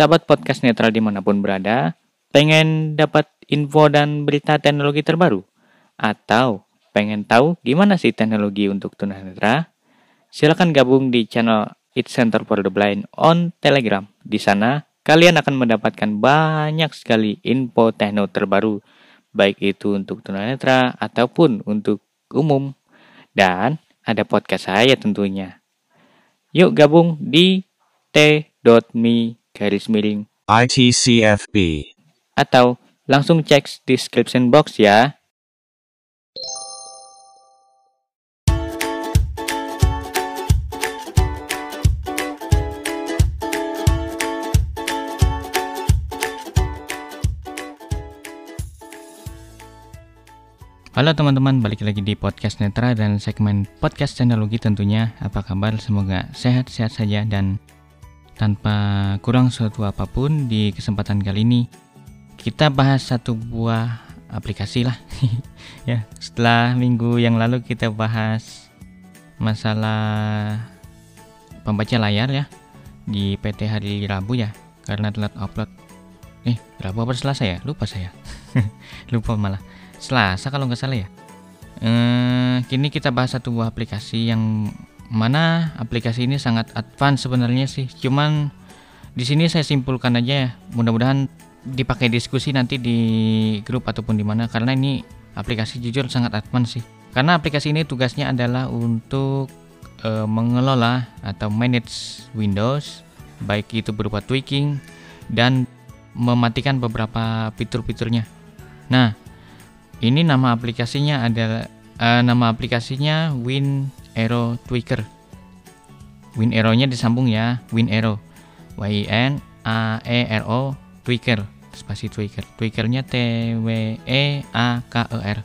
Sahabat podcast netral di mana pun berada, pengen dapat info dan berita teknologi terbaru? Atau pengen tahu gimana sih teknologi untuk tunanetra? Silakan gabung di channel It Center for the Blind on Telegram. Di sana, kalian akan mendapatkan banyak sekali info tekno terbaru, baik itu untuk tunanetra ataupun untuk umum. Dan ada podcast saya tentunya. Yuk gabung di t.me garis miring ITCFB. atau langsung cek description box ya. Halo teman-teman, balik lagi di podcast Netra dan segmen podcast teknologi tentunya. Apa kabar? Semoga sehat-sehat saja dan tanpa kurang suatu apa pun di kesempatan kali ini kita bahas satu buah aplikasi lah. Ya setelah minggu yang lalu kita bahas masalah pembaca layar ya di PT hari Rabu ya karena telat upload. Eh Rabu apa Selasa ya? Lupa saya. Lupa malah. Selasa kalau nggak salah ya. Eh, kini kita bahas satu buah aplikasi yang mana aplikasi ini sangat advance sebenarnya sih. Cuman di sini saya simpulkan aja ya. Mudah-mudahan dipakai diskusi nanti di grup ataupun di mana. Karena ini aplikasi jujur sangat advance sih. Karena aplikasi ini tugasnya adalah untuk e, mengelola atau manage Windows baik itu berupa tweaking dan mematikan beberapa fitur-fiturnya. Nah ini nama aplikasinya adalah e, nama aplikasinya Win Arrow Tweaker. Win Arrow-nya disambung ya. Win Arrow. Y N A E R O Tweaker. Spasi Tweaker. Tweakernya T W E A K E R.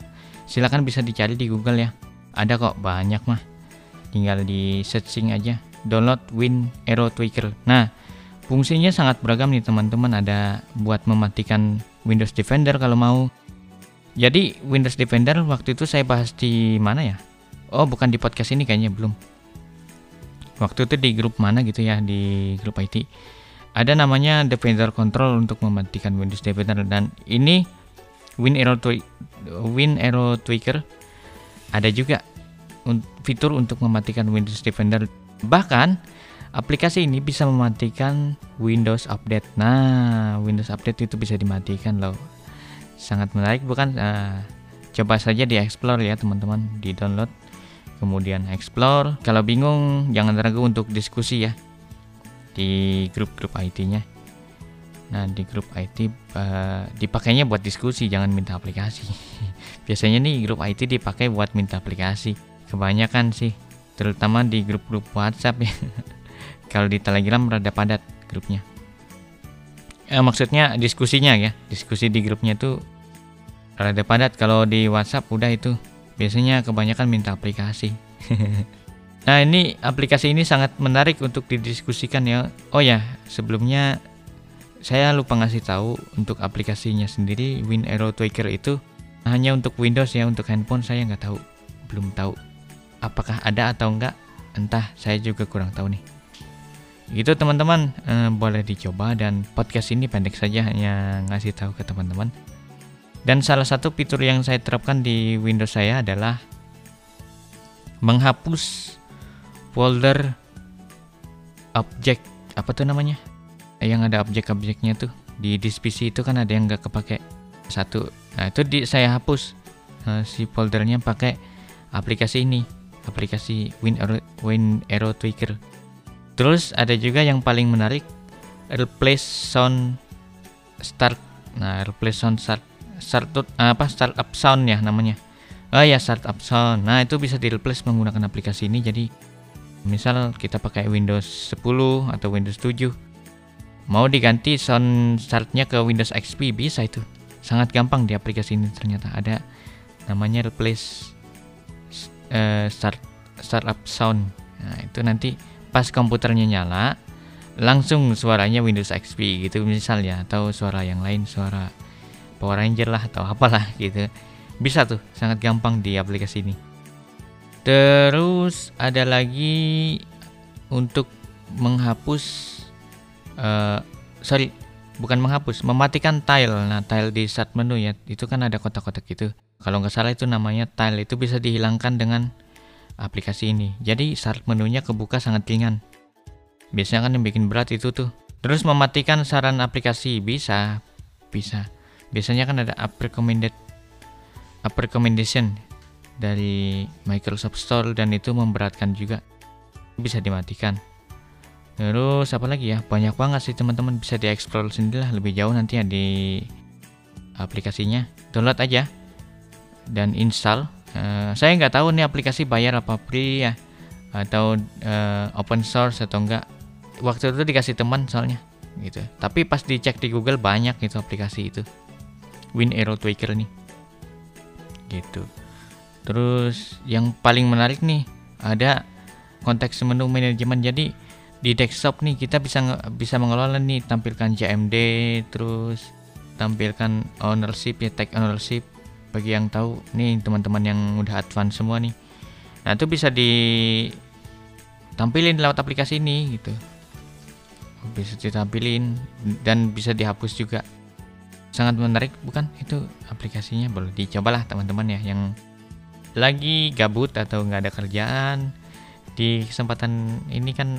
Silakan bisa dicari di Google ya. Ada kok banyak mah. Tinggal di searching aja. Download Win Arrow Tweaker. Nah fungsinya sangat beragam nih teman-teman. Ada buat mematikan Windows Defender kalau mau. Jadi Windows Defender waktu itu saya bahas di mana ya oh bukan di podcast ini kayaknya belum. Waktu itu di grup mana gitu ya di grup IT ada namanya Defender Control untuk mematikan Windows Defender. Dan ini Win Arrow, Win Arrow Tweaker. Ada juga fitur untuk mematikan Windows Defender. Bahkan aplikasi ini bisa mematikan Windows Update. Nah Windows Update itu bisa dimatikan loh. Sangat menarik bukan? Uh, coba saja di explore ya teman-teman di download kemudian explore kalau bingung jangan ragu untuk diskusi ya di grup-grup IT-nya. Nah, di grup IT uh, dipakainya buat diskusi, jangan minta aplikasi. Biasanya nih grup IT dipakai buat minta aplikasi. Kebanyakan sih, terutama di grup-grup WhatsApp ya. Kalau di Telegram rada padat grupnya. Eh, maksudnya diskusinya ya, diskusi di grupnya tuh rada padat. Kalau di WhatsApp udah itu biasanya kebanyakan minta aplikasi. Nah ini aplikasi ini sangat menarik untuk didiskusikan ya. Oh ya sebelumnya saya lupa ngasih tahu untuk aplikasinya sendiri Win Arrow Tweaker itu hanya untuk Windows ya untuk handphone saya nggak tahu belum tahu apakah ada atau enggak entah saya juga kurang tahu nih gitu teman-teman eh, boleh dicoba dan podcast ini pendek saja hanya ngasih tahu ke teman-teman dan salah satu fitur yang saya terapkan di Windows saya adalah menghapus folder objek apa tuh namanya? Yang ada objek-objeknya tuh di disk itu kan ada yang nggak kepake satu. Nah itu di, saya hapus nah, si foldernya pakai aplikasi ini aplikasi Win Arrow, Win Arrow Tweaker. Terus ada juga yang paling menarik replace sound start. Nah replace sound start start apa startup sound ya namanya. Oh ya startup sound. Nah itu bisa di replace menggunakan aplikasi ini. Jadi misal kita pakai Windows 10 atau Windows 7 mau diganti sound startnya ke Windows XP bisa itu. Sangat gampang di aplikasi ini ternyata. Ada namanya replace uh, start startup sound. Nah itu nanti pas komputernya nyala langsung suaranya Windows XP gitu misalnya atau suara yang lain suara Power Ranger lah atau apalah gitu. Bisa tuh sangat gampang di aplikasi ini. Terus ada lagi untuk menghapus uh, sorry bukan menghapus mematikan tile. Nah tile di start menu ya itu kan ada kotak-kotak gitu. Kalau nggak salah itu namanya tile itu bisa dihilangkan dengan aplikasi ini. Jadi start menunya kebuka sangat ringan. Biasanya kan yang bikin berat itu tuh. Terus mematikan saran aplikasi bisa bisa biasanya kan ada app recommended app recommendation dari Microsoft Store dan itu memberatkan juga bisa dimatikan Terus apa lagi ya? Banyak banget sih teman-teman bisa dieksplor sendiri lah lebih jauh nanti ya di aplikasinya. Download aja dan install. Uh, saya nggak tahu nih aplikasi bayar apa free ya atau uh, open source atau enggak. Waktu itu dikasih teman soalnya gitu. Tapi pas dicek di Google banyak itu aplikasi itu. Win Arrow Tweaker nih. Gitu. Terus yang paling menarik nih ada konteks menu manajemen. Jadi di desktop nih kita bisa bisa mengelola nih tampilkan JMD terus tampilkan ownership ya tag ownership bagi yang tahu nih teman-teman yang udah advance semua nih nah itu bisa ditampilin lewat aplikasi ini gitu bisa ditampilin dan bisa dihapus juga sangat menarik bukan? Itu aplikasinya boleh dicobalah teman-teman ya. Yang lagi gabut atau nggak ada kerjaan di kesempatan ini kan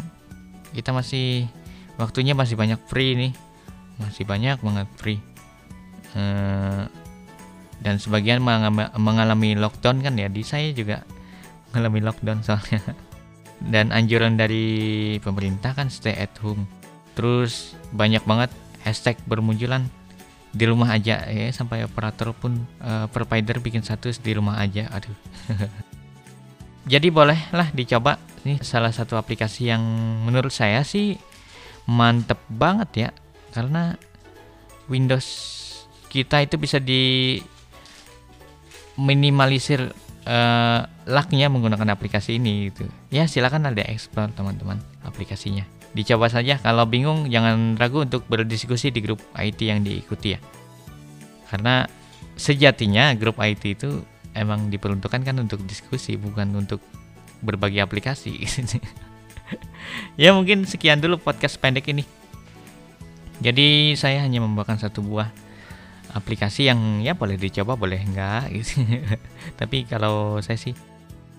kita masih waktunya masih banyak free nih. Masih banyak banget free. Uh, dan sebagian mengalami lockdown kan ya. Di saya juga mengalami lockdown soalnya. Dan anjuran dari pemerintah kan stay at home. Terus banyak banget hashtag bermunculan di rumah aja ya sampai operator pun uh, provider bikin status di rumah aja aduh jadi bolehlah dicoba ini salah satu aplikasi yang menurut saya sih mantep banget ya karena Windows kita itu bisa di minimalisir uh, lagnya menggunakan aplikasi ini gitu. Ya silakan ada explore teman-teman aplikasinya. Dicoba saja kalau bingung jangan ragu untuk berdiskusi di grup IT yang diikuti ya. Karena sejatinya grup IT itu emang diperuntukkan kan untuk diskusi bukan untuk berbagi aplikasi ya mungkin sekian dulu podcast pendek ini jadi saya hanya membawakan satu buah aplikasi yang ya boleh dicoba boleh enggak gitu. tapi kalau saya sih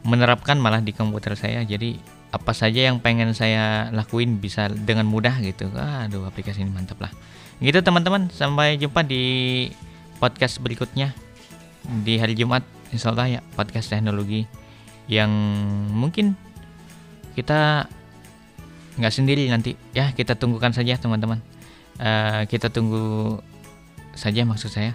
menerapkan malah di komputer saya jadi apa saja yang pengen saya lakuin bisa dengan mudah gitu. Aduh aplikasi ini mantap lah. Gitu teman-teman. Sampai jumpa di podcast berikutnya. Di hari Jumat insya Allah ya podcast teknologi yang mungkin kita nggak sendiri nanti. Ya kita tunggukan saja teman-teman. Uh, kita tunggu saja maksud saya.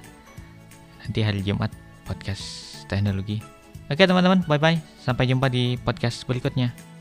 Nanti hari Jumat podcast teknologi. Oke teman-teman. Bye bye sampai jumpa di podcast berikutnya